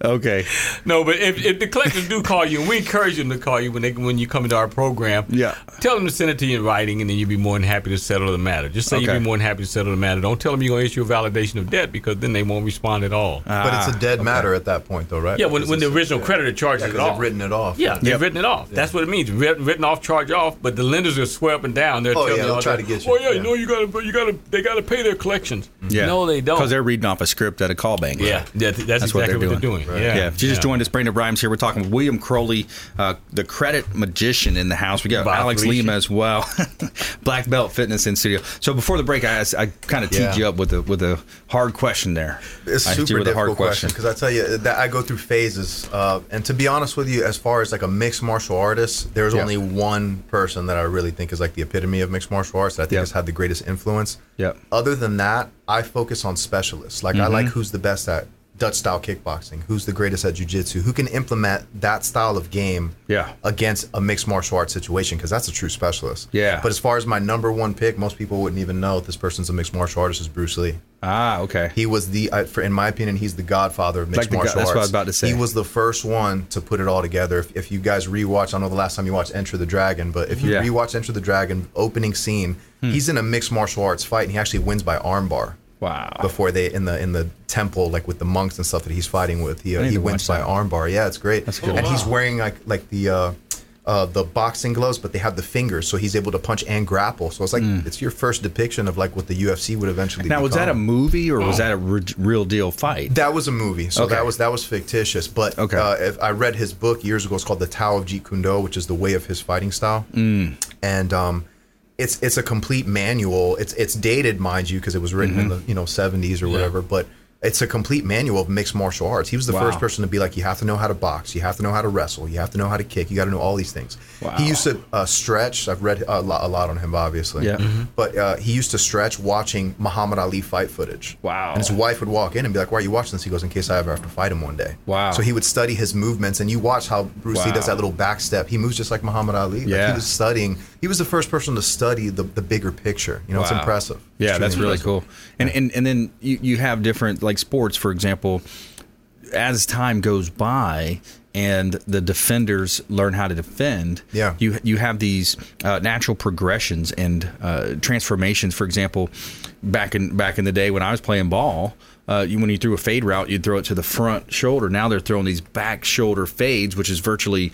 Okay. No, but if, if the collectors do call you, and we encourage them to call you when they when you come into our program, yeah, tell them to send it to you in writing, and then you'd be more than happy to settle the matter. Just say Okay. you'd be more than happy to settle the matter. Don't tell them you're going to issue a validation of debt because then they won't respond at all. but it's a dead matter at that point, though, right? Yeah, when, when the original yeah. creditor charges Yeah, it 'cause off. they've written it off. Yeah, they've Yep. written it off. That's what it means. Written off, charge off. But the lenders will swear up and down. They're Oh, telling yeah, they'll try that, to get you. Oh yeah, you know you got to, you got to, they got to pay their collections. Yeah. No, they don't. Because they're reading off a script at a call bank. Yeah, that- that's exactly what they're doing. Right. Yeah. If you just Yeah. joined us, Brandon Rhymes here. We're talking with William Crowley, uh, the credit magician in the house. We got Bye, Alex Lima as well, Black Belt Fitness in studio. So before the break, I, asked- I kind of teed you up with a with a hard question there. It's I asked you super hard difficult question because I tell you that I go through phases. Uh, and to be honest with you, as far as like a mixed martial artist, there's Yeah. only one person that I really think is like the epitome of mixed martial arts that I think has had the greatest influence. Yeah. Other than that, I focus on specialists. Like I Mhm. like who's the best at Dutch style kickboxing, who's the greatest at jiu-jitsu, who can implement that style of game Yeah. against a mixed martial arts situation because that's a true specialist. Yeah. But as far as my number one pick, most people wouldn't even know if this person's a mixed martial artist is Bruce Lee. Ah, okay. He was the, I- for, in my opinion, he's the godfather of Like mixed go- martial that's arts. what I was about to say. He was the first one to put it all together. If, if you guys rewatch, I know the last time you watched Enter the Dragon, but if you Yeah. rewatch Enter the Dragon opening scene, Hmm. he's in a mixed martial arts fight, and he actually wins by armbar. Wow. Before they in the in the temple, like with the monks and stuff that he's fighting with, he, uh, he wins by armbar. Yeah, it's great. That's cool. And Oh, he's wearing like like the uh, uh, the boxing gloves, but they have the fingers, so he's able to punch and grapple. So it's like it's your first depiction of like what the UFC would eventually. Now, was that a movie or was that a re- real deal fight? That was a movie, so Okay. that was that was fictitious. But Okay. uh, if I read his book years ago. It's called The Tao of Jeet Kune Do, which is the way of his fighting style. Mm. And um, it's it's a complete manual. It's it's dated, mind you, because it was written in Mm-hmm. the you know 70s or whatever. But it's a complete manual of mixed martial arts. He was the Wow. first person to be like, you have to know how to box, you have to know how to wrestle, you have to know how to kick, you got to know all these things. Wow. He used to uh, stretch. I've read a lot, a lot on him, obviously. Yeah. Mhm. But uh, he used to stretch watching Muhammad Ali fight footage. Wow. And his wife would walk in and be like, "Why are you watching this?" He goes, "In case I ever have to fight him one day." Wow. So he would study his movements, and you watch how Bruce Lee does that little back step. He moves just like Muhammad Ali. Like, Yeah. he was studying. He was the first person to study the, the bigger picture. You know, it's impressive. Yeah, Extremely that's really impressive. cool. And and and then you, you have different like sports, for example. As time goes by and the defenders learn how to defend, Yeah. you you have these uh, natural progressions and uh, transformations. For example, back in back in the day when I was playing ball. Uh, you, when you threw a fade route, you'd throw it to the front shoulder. Now they're throwing these back shoulder fades, which is virtually,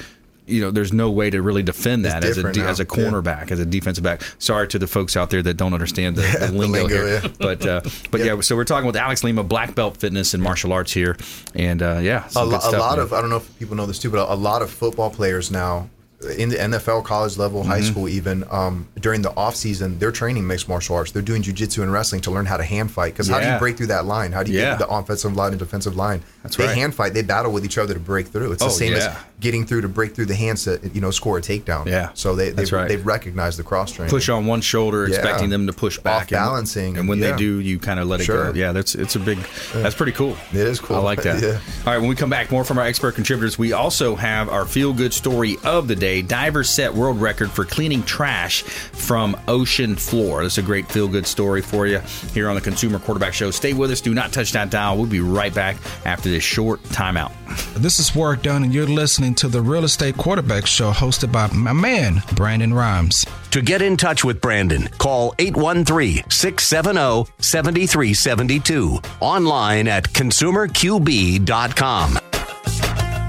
you know, there's no way to really defend that as a now, as a yeah. cornerback, as a defensive back. Sorry to the folks out there that don't understand the, the the lingo, lingo, here, yeah. but uh, but yeah. So we're talking with Alex Lima, black belt fitness and martial arts here, and uh, yeah, a, lo- good a lot man. of I don't know if people know this too, but a, a lot of football players now in the NFL, college level, high Mm-hmm. school, even um, during the off season, they're training mixed martial arts. They're doing jujitsu and wrestling to learn how to hand fight. Because how do you break through that line? How do you Yeah. get the offensive line and defensive line? That's they right. hand fight. They battle with each other to break through. It's Oh, the same yeah. as getting through to break through the hands to you know score a takedown. Yeah. So they That's they right. they've recognized the cross training. push on one shoulder, Yeah. expecting them to push back, Off-balancing, and, when yeah. they do, you kind of let it Sure. go. Yeah, that's it's a big. That's pretty cool. It is cool. I like that. Yeah. All right, when we come back, more from our expert contributors. We also have our feel good story of the day. Divers set world record for cleaning trash from ocean floor. This is a great feel good story for you here on the Consumer Quarterback Show. Stay with us. Do not touch that dial. We'll be right back after this short timeout. This is work done, and you're listening to the Real Estate Quarterback Show hosted by my man, Brandon Rhymes. To get in touch with Brandon, call 813 670 7372. Online at consumerqb.com.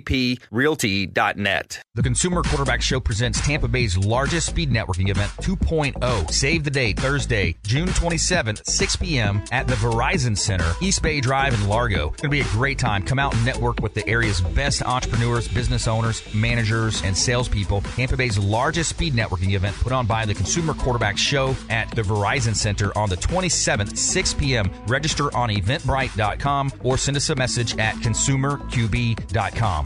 PlatinumMVPRealty.net. The Consumer Quarterback Show presents Tampa Bay's largest speed networking event 2.0. Save the date Thursday, June 27th, 6 p.m. at the Verizon Center, East Bay Drive in Largo. It's going to be a great time. Come out and network with the area's best entrepreneurs, business owners, managers, and salespeople. Tampa Bay's largest speed networking event put on by the Consumer Quarterback Show at the Verizon Center on the 27th, 6 p.m. Register on eventbrite.com or send us a message at consumerqb.com.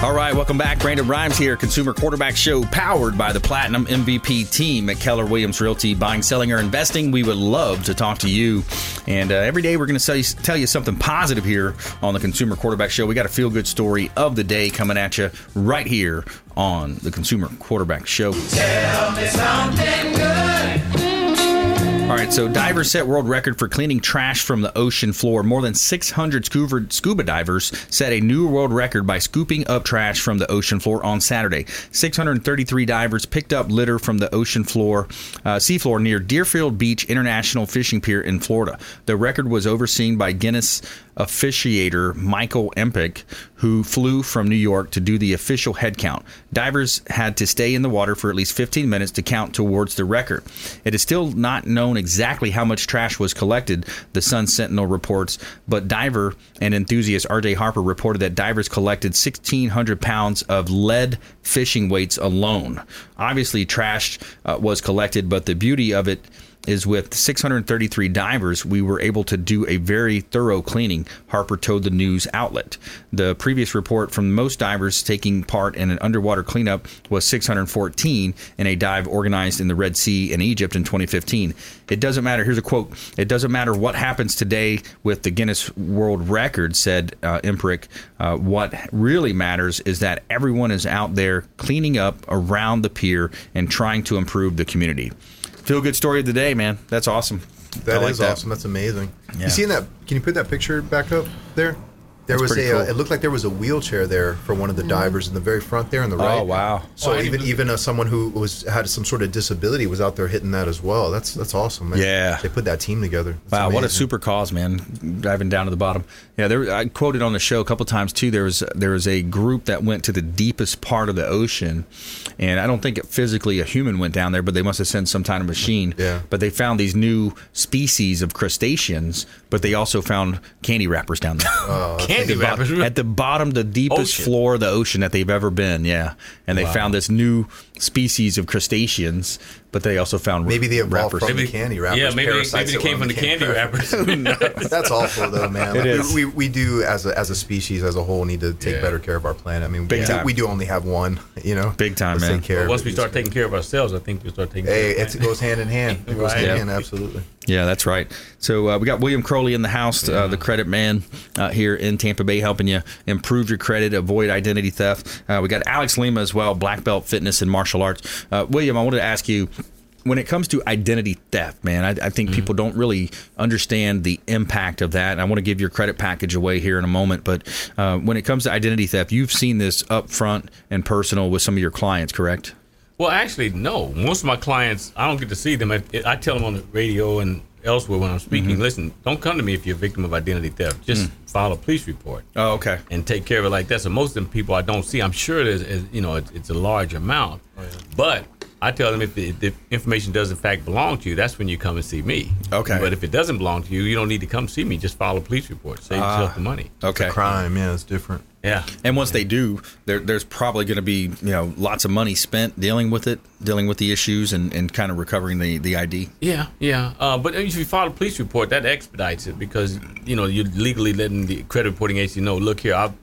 All right, welcome back. Brandon Rhymes here, Consumer Quarterback Show, powered by the Platinum MVP team at Keller Williams Realty. Buying, selling, or investing, we would love to talk to you. And uh, every day we're going to tell you, something positive here on the Consumer Quarterback Show. We got a feel good story of the day coming at you right here on the Consumer Quarterback Show. Tell me something good. All right, so divers set world record for cleaning trash from the ocean floor. More than 600 scuba, scuba divers set a new world record by scooping up trash from the ocean floor on Saturday. 633 divers picked up litter from the ocean floor, uh, seafloor near Deerfield Beach International Fishing Pier in Florida. The record was overseen by Guinness officiator Michael Empric, who flew from New York to do the official head count. Divers had to stay in the water for at least 15 minutes to count towards the record. It is still not known exactly how much trash was collected, the Sun Sentinel reports, but diver and enthusiast RJ Harper reported that divers collected 1,600 pounds of lead fishing weights alone. Obviously, trash uh, was collected, but the beauty of it is with 633 divers, we were able to do a very thorough cleaning, Harper told the news outlet. The previous report from most divers taking part in an underwater cleanup was 614 in a dive organized in the Red Sea in Egypt in 2015. It doesn't matter. Here's a quote It doesn't matter what happens today with the Guinness World Record, said uh. Uh, what really matters is that everyone is out there cleaning up around the pier and trying to improve the community. Feel good story of the day, man. That's awesome. That I is like awesome. That's amazing. Yeah. You seen that? Can you put that picture back up there? There That's was a. pretty Uh. Mm. it looked like there was a wheelchair there for one of the divers in the very front there on the right. Oh, wow. So Oh, even even uh, someone who was had some sort of disability was out there hitting that as well. That's that's awesome. Man. Yeah. They put that team together. That's Wow, what a super cause, man! Diving down to the bottom. Yeah, there. I quoted on the show a couple times too. There was there was a group that went to the deepest part of the ocean, and I don't think it physically a human went down there, but they must have sent some kind of machine. Yeah. But they found these new species of crustaceans, but they also found candy wrappers down there. Oh, candy At the bo- wrappers? at the bottom, the deepest Ocean. floor of the ocean that they've ever been. Yeah, and they Wow. found this new species of crustaceans, but they also found Maybe they evolved wrappers. from the candy wrappers. Yeah, maybe they, maybe they came from the on candy wrappers. That's awful, though, man. It Like, is. We, we, we do as a, as a species as a whole need to take Yeah. better care of our planet. I mean, Big we, time. we do only have one. You know, Big time, Let's man. Take care of Once we start taking care of ourselves, I think we'll start taking Hey, care of it goes hand in hand. It goes Right. hand in Yeah. hand. Absolutely. Yeah, that's right. So uh, we got William Crowley in the house, uh, the credit man uh, here in Tampa Bay, helping you improve your credit, avoid identity theft. Uh, we got Alex Lima as well, black belt fitness and martial arts. Uh, William, I wanted to ask you. When it comes to identity theft, man, I, I think people don't really understand the impact of that. And I want to give your credit package away here in a moment. But uh, when it comes to identity theft, you've seen this up front and personal with some of your clients, correct? Well, actually, no. Most of my clients, I don't get to see them. I, I tell them on the radio and elsewhere when I'm speaking, Mm-hmm. listen, don't come to me if you're a victim of identity theft. Just file a police report Oh, okay. and take care of it like that. So most of the people I don't see, I'm sure there's, is- you know, it's, it's a large amount. Oh, yeah. But I tell them if the, if the information does in fact belong to you, that's when you come and see me. Okay. But if it doesn't belong to you, you don't need to come see me. Just file a police report. Save Ah. yourself the money. Okay. Crime, yeah, it's different. Yeah. And once they do, there, there's probably going to be you know lots of money spent dealing with it, dealing with the issues, and, and kind of recovering the, the ID. Yeah, yeah. Uh, but if you file a police report, that expedites it because you know you're legally letting the credit reporting agency know. Look here, I've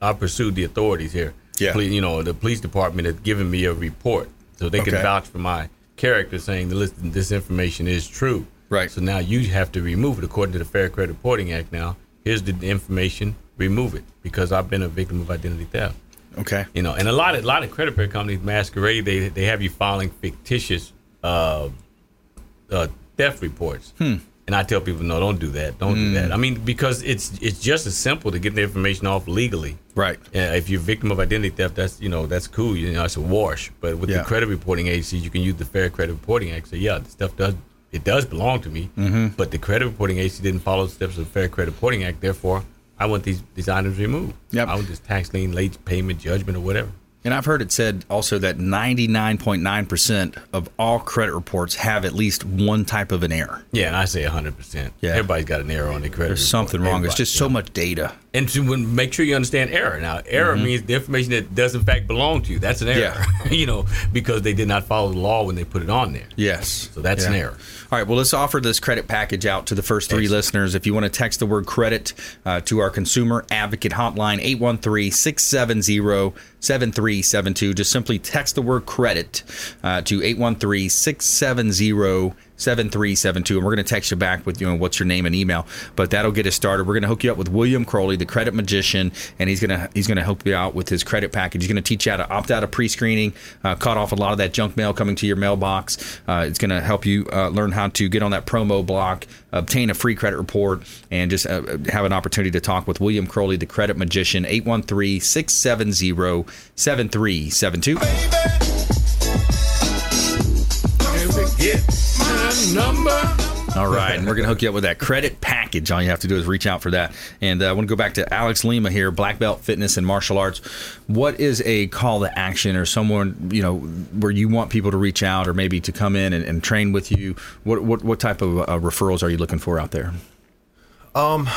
I've pursued the authorities here. Yeah. You know the police department has given me a report, so they can vouch for my character, saying listen, this information is true. Right. So now you have to remove it according to the Fair Credit Reporting Act. Now here's the information, remove it because I've been a victim of identity theft. Okay. You know, and a lot of a lot of credit repair companies masquerade. They they have you filing fictitious uh, uh, theft reports. Hmm. And I tell people, no, don't do that. Don't do that. I mean, because it's it's just as simple to get the information off legally. Right. Yeah, if you're a victim of identity theft, that's you know that's cool. You know, it's a wash. But with Yeah. the credit reporting agencies, you can use the Fair Credit Reporting Act. Say, yeah, the stuff does it does belong to me. Mm-hmm. But the credit reporting agency didn't follow the steps of the Fair Credit Reporting Act. Therefore, I want these these items removed. Yep. I want this tax lien, late payment, judgment, or whatever. And I've heard it said also that 99.9% of all credit reports have at least one type of an error. Yeah, and I say 100%. Yeah. Everybody's got an error on their credit. There's report. something wrong. It's Everybody, just so know. much data. And to when- make sure you understand error. Now, error means the information that does in fact belong to you. That's an error. Mm-hmm. Yeah. you know, because they did not follow the law when they put it on there. Yes. So that's an error. All right. Well, let's offer this credit package out to the first three listeners. If you want to text the word credit uh, to our consumer advocate hotline, 813 670 7372. Just simply text the word credit uh, to 813 670 7372. And we're going to text you back with, you know, what's your name and email. But that'll get us started. We're going to hook you up with William Crowley, the credit magician, and he's going to he's going to help you out with his credit package. He's going to teach you how to opt out of pre screening, uh, cut off a lot of that junk mail coming to your mailbox. Uh, it's going to help you uh, learn how to get on that promo block, obtain a free credit report, and just uh, have an opportunity to talk with William Crowley, the credit magician, 813 670 7372 number. All right, and we're going to hook you up with that credit package. All you have to do is reach out for that. And uh, I want to go back to Alex Lima here, Black Belt Fitness and Martial Arts. What is a call to action or someone, you know, where you want people to reach out or maybe to come in and, and train with you? What, what, what type of uh, referrals are you looking for out there? Um,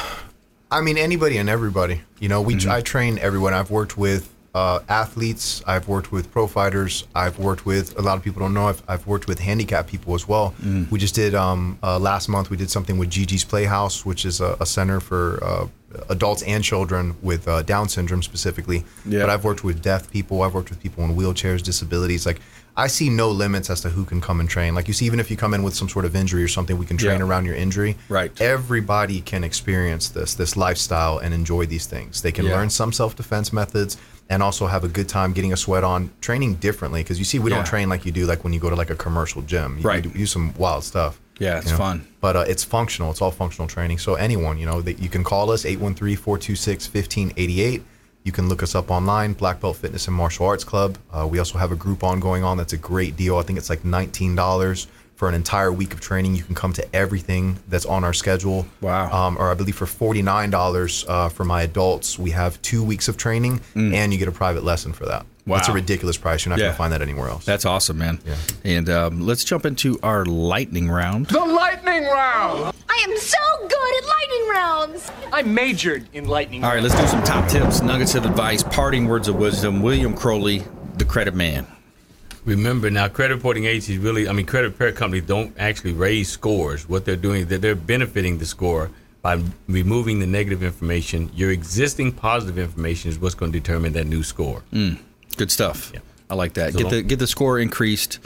I mean, anybody and everybody. You know, we mm-hmm. I train everyone. I've worked with uh, athletes. I've worked with pro fighters. I've worked with a lot of people don't know. I've, I've worked with handicapped people as well. Mm. We just did um, uh, last month. We did something with Gigi's Playhouse, which is a, a center for uh, adults and children with uh, Down syndrome specifically. Yeah. But I've worked with deaf people. I've worked with people in wheelchairs, disabilities. Like I see no limits as to who can come and train. Like you see, even if you come in with some sort of injury or something, we can train Yeah. around your injury. Right. Everybody can experience this, this lifestyle, and enjoy these things. They can Yeah. learn some self-defense methods and also have a good time getting a sweat on, training differently. Because you see, we Yeah. don't train like you do, like when you go to like a commercial gym. You, Right. You do, do some wild stuff. Yeah, it's you know? fun. But uh, it's functional. It's all functional training. So anyone, you know, that you can call us 813-426-1588. You can look us up online, Black Belt Fitness and Martial Arts Club. Uh, we also have a group on going on. That's a great deal. I think it's like $19 for an entire week of training. You can come to everything that's on our schedule. Wow. Um, or I believe for $49 uh, for my adults, we have two weeks of training and you get a private lesson for that. Wow. That's a Mm. Ridiculous price. You're not Yeah. going to find that anywhere else. That's awesome, man. Yeah. And um, let's jump into our lightning round. The lightning round! I am so good at lightning rounds. I majored in lightning All right, let's do some top tips, nuggets of advice, parting words of wisdom. William Crowley, the credit man. Remember now, credit reporting agencies really, I mean, credit repair companies don't actually raise scores. What they're doing is that they're benefiting the score by removing the negative information. Your existing positive information is what's going to determine that new score. Mm, good stuff. Yeah. I like that. So Get the get the score increased.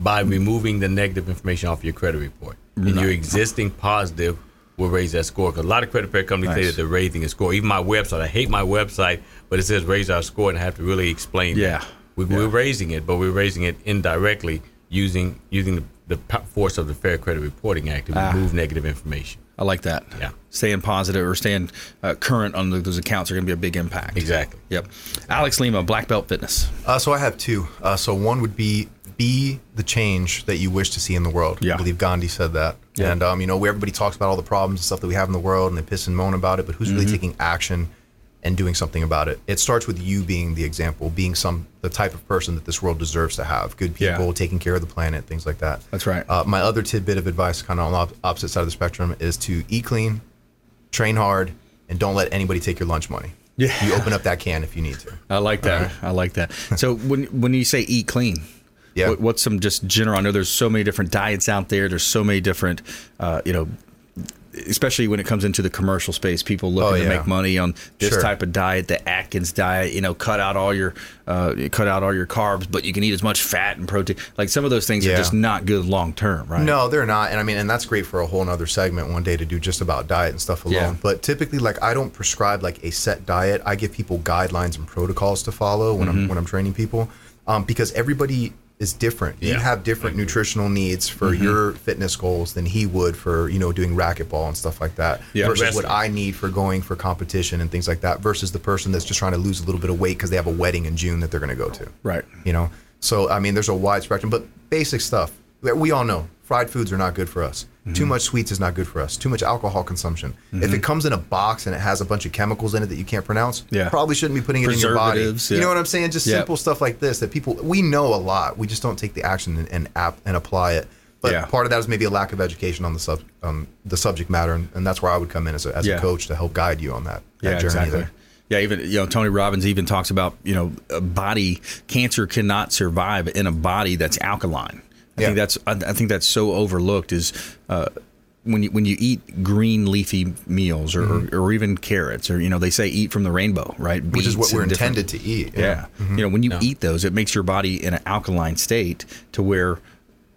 by removing the negative information off your credit report. And your existing positive will raise that score. Because a lot of credit repair companies say that they're raising a score. Even my website, I hate my website, but it says raise our score, and I have to really explain. that. Yeah. We, Yeah. we're raising it, but we're raising it indirectly using using the, the force of the Fair Credit Reporting Act to Ah. remove negative information. I like that. Yeah. Staying positive or staying uh, current on the, those accounts are going to be a big impact. Exactly. Yep. Alex Lima, Black Belt Fitness. Uh, so I have two. Uh, so one would be be the change that you wish to see in the world. Yeah. I believe Gandhi said that. Yeah. And um, you know, where everybody talks about all the problems and stuff that we have in the world, and they piss and moan about it, but who's really Mhm. taking action and doing something about it? It starts with you being the example, being some the type of person that this world deserves to have. Good Yeah. people, taking care of the planet, things like that. That's right. Uh, my other tidbit of advice, kind of on the op- opposite side of the spectrum, is to eat clean, train hard, and don't let anybody take your lunch money. Yeah. You open up that can if you need to. I like that. I like that. So when when you say eat clean, Yeah. what, what's some just general? I know there's so many different diets out there. There's so many different, uh, you know, especially when it comes into the commercial space, people looking Oh, to make money on this Sure. type of diet, the Atkins diet. You know, cut out all your uh, cut out all your carbs, but you can eat as much fat and protein. Like some of those things are just not good long term, right? No, they're not. And I mean, and that's great for a whole nother segment one day to do just about diet and stuff alone. Yeah. But typically, like, I don't prescribe like a set diet. I give people guidelines and protocols to follow when I'm when I'm training people, um, because everybody is different. You have different mm-hmm. nutritional needs for mm-hmm. your fitness goals than he would for you know doing racquetball and stuff like that. Yeah. versus Wrestling. what I need for going for competition and things like that. Versus the person that's just trying to lose a little bit of weight because they have a wedding in June that they're going to go to Right. you know so i mean there's a wide spectrum but basic stuff that we all know fried foods are not good for us Mm-hmm. too much sweets is not good for us too much alcohol consumption if it comes in a box and it has a bunch of chemicals in it that you can't pronounce Yeah. probably shouldn't be putting it in your body Preservatives, you know what i'm saying just Yeah. simple stuff like this that people we know a lot we just don't take the action and, and app and apply it but Yeah. part of that is maybe a lack of education on the sub um, the subject matter and, and that's where i would come in as a, as Yeah. a coach to help guide you on that, that Yeah, journey exactly. there. Yeah, even you know Tony Robbins even talks about you know a body cancer cannot survive in a body that's alkaline. I Yeah. think that's I, I think that's so overlooked is uh, when you when you eat green leafy meals or, or, or even carrots or you know they say eat from the rainbow right Mm-hmm. which is what we're intended to eat yeah, Mhm. you know when you eat those it makes your body in an alkaline state to where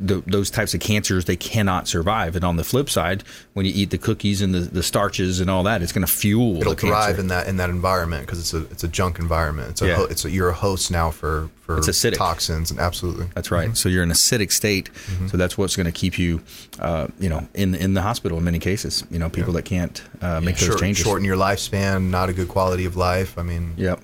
the, those types of cancers they cannot survive and on the flip side when you eat the cookies and the, the starches and all that it's going to fuel it'll the cancer. thrive in that in that environment because it's a it's a junk environment. It's a Yeah. ho- it's a, you're a host now for for It's acidic. toxins and absolutely. That's right. So you're in an acidic state. So that's what's going to keep you, uh, you know, in in the hospital in many cases. You know, people that can't uh, make those Short, changes. shorten your lifespan, not a good quality of life. I mean, Yep.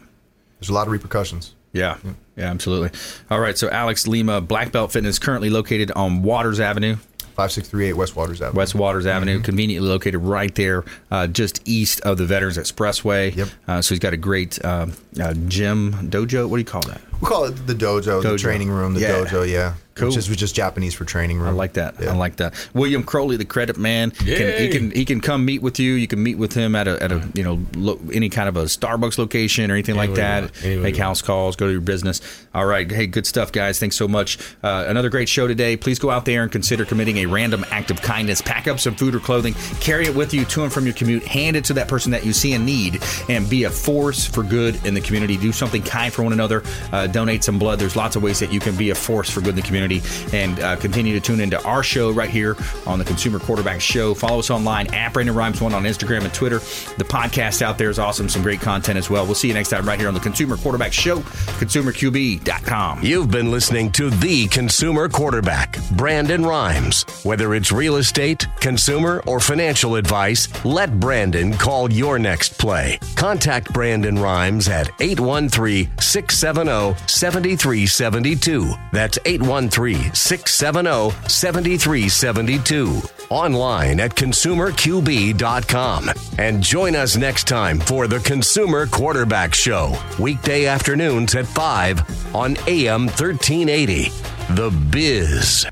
there's a lot of repercussions. Yeah. Yeah. Absolutely. All right. So Alex Lima, Black Belt Fitness, currently located on Waters Avenue. 5638 West Waters Avenue. West Waters Avenue, conveniently located right there, uh, just east of the Veterans Expressway. Yep. Uh, so he's got a great uh, uh, gym, dojo. What do you call that? We call it the dojo, the training room, the Yeah. dojo, yeah. Cool. Which is which is Japanese for training room. I like that. I like that. William Crowley, the credit man. Can, he can he can come meet with you. You can meet with him at a at a you know lo, any kind of a Starbucks location or anything like Anywhere you that. want. Anywhere Make you house calls. Go to your business. All right. Hey, good stuff, guys. Thanks so much. Uh, another great show today. Please go out there and consider committing a random act of kindness. Pack up some food or clothing. Carry it with you to and from your commute. Hand it to that person that you see in need, and be a force for good in the community. Do something kind for one another. Uh, donate some blood. There's lots of ways that you can be a force for good in the community, and uh, continue to tune into our show right here on the Consumer Quarterback Show. Follow us online at Brandon Rhymes One on Instagram and Twitter. The podcast out there is awesome. Some great content as well. We'll see you next time right here on the Consumer Quarterback Show. ConsumerQB.com. You've been listening to the consumer quarterback, Brandon Rhymes. Whether it's real estate, consumer, or financial advice, let Brandon call your next play. Contact Brandon Rhymes at 813 670 7372. That's 813 670 7372. Online at consumerqb.com. And join us next time for the Consumer Quarterback Show, weekday afternoons at 5 on AM 1380. The Biz.